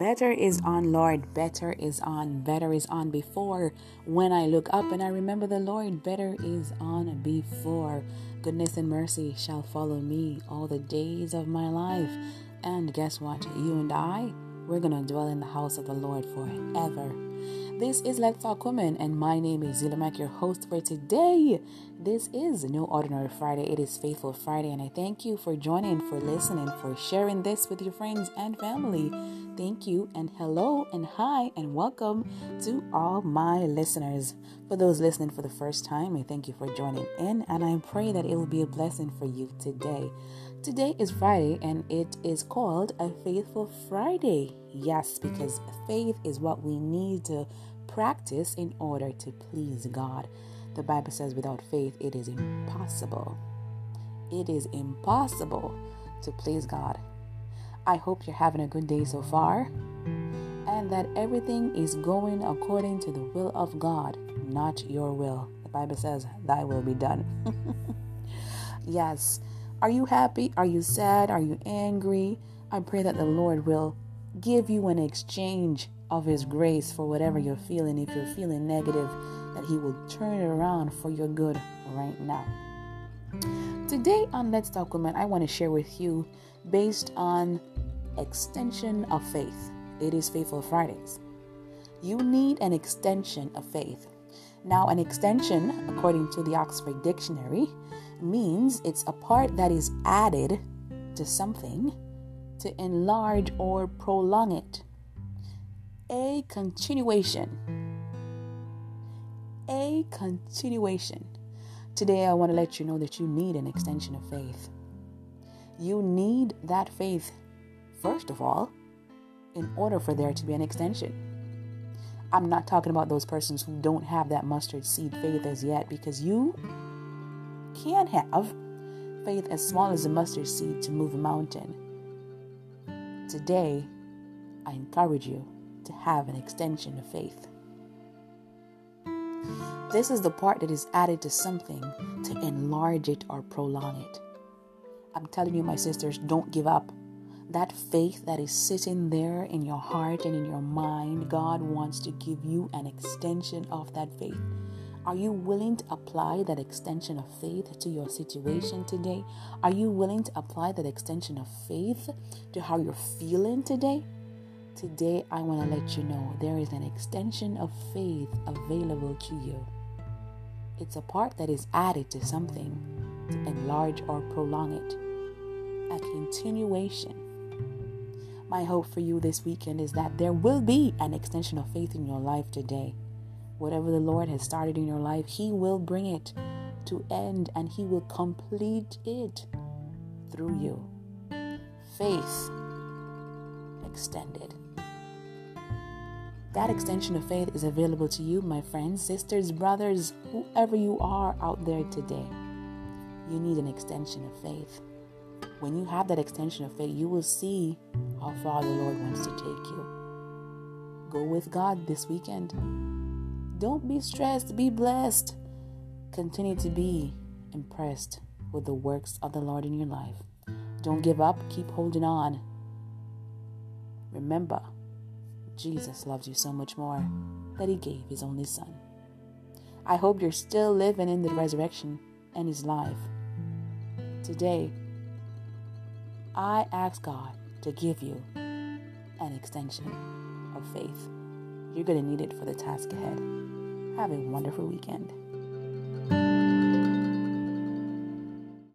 Better is on, Lord. Better is on. Better is on before. When I look up and I remember the Lord, better is on before. Goodness and mercy shall follow me all the days of my life. And guess what? You and I, we're going to dwell in the house of the Lord forever. This is Let's Talk Women, and my name is Zeelamac, your host for today. This is No Ordinary Friday, it is Faithful Friday, and I thank you for joining, for listening, for sharing this with your friends and family. Thank you, and hello, and hi, and welcome to all my listeners. For those listening for the first time, I thank you for joining in, and I pray that it will be a blessing for you today. Today is Friday, and it is called a Faithful Friday. Yes, because faith is what we need to practice in order to please God. The Bible says, without faith, it is impossible. It is impossible to please God. I hope you're having a good day so far and that everything is going according to the will of God, not your will. The Bible says, Thy will be done. yes. Are you happy? Are you sad? Are you angry? I pray that the Lord will give you an exchange of His grace for whatever you're feeling. If you're feeling negative, that He will turn it around for your good right now. Today on Let's Talk Women, I want to share with you based on extension of faith. It is Faithful Fridays. You need an extension of faith. Now, an extension, according to the Oxford Dictionary, means it's a part that is added to something to enlarge or prolong it a continuation. A continuation. Today, I want to let you know that you need an extension of faith. You need that faith, first of all, in order for there to be an extension. I'm not talking about those persons who don't have that mustard seed faith as yet because you can have faith as small as a mustard seed to move a mountain. Today, I encourage you to have an extension of faith. This is the part that is added to something to enlarge it or prolong it. I'm telling you, my sisters, don't give up. That faith that is sitting there in your heart and in your mind, God wants to give you an extension of that faith. Are you willing to apply that extension of faith to your situation today? Are you willing to apply that extension of faith to how you're feeling today? Today, I want to let you know there is an extension of faith available to you. It's a part that is added to something to enlarge or prolong it. A continuation. My hope for you this weekend is that there will be an extension of faith in your life today. Whatever the Lord has started in your life, He will bring it to end and He will complete it through you. Faith extended. That extension of faith is available to you, my friends, sisters, brothers, whoever you are out there today. You need an extension of faith. When you have that extension of faith, you will see how far the Lord wants to take you. Go with God this weekend. Don't be stressed, be blessed. Continue to be impressed with the works of the Lord in your life. Don't give up, keep holding on. Remember, Jesus loves you so much more that he gave his only son. I hope you're still living in the resurrection and his life. Today, I ask God to give you an extension of faith. You're going to need it for the task ahead. Have a wonderful weekend.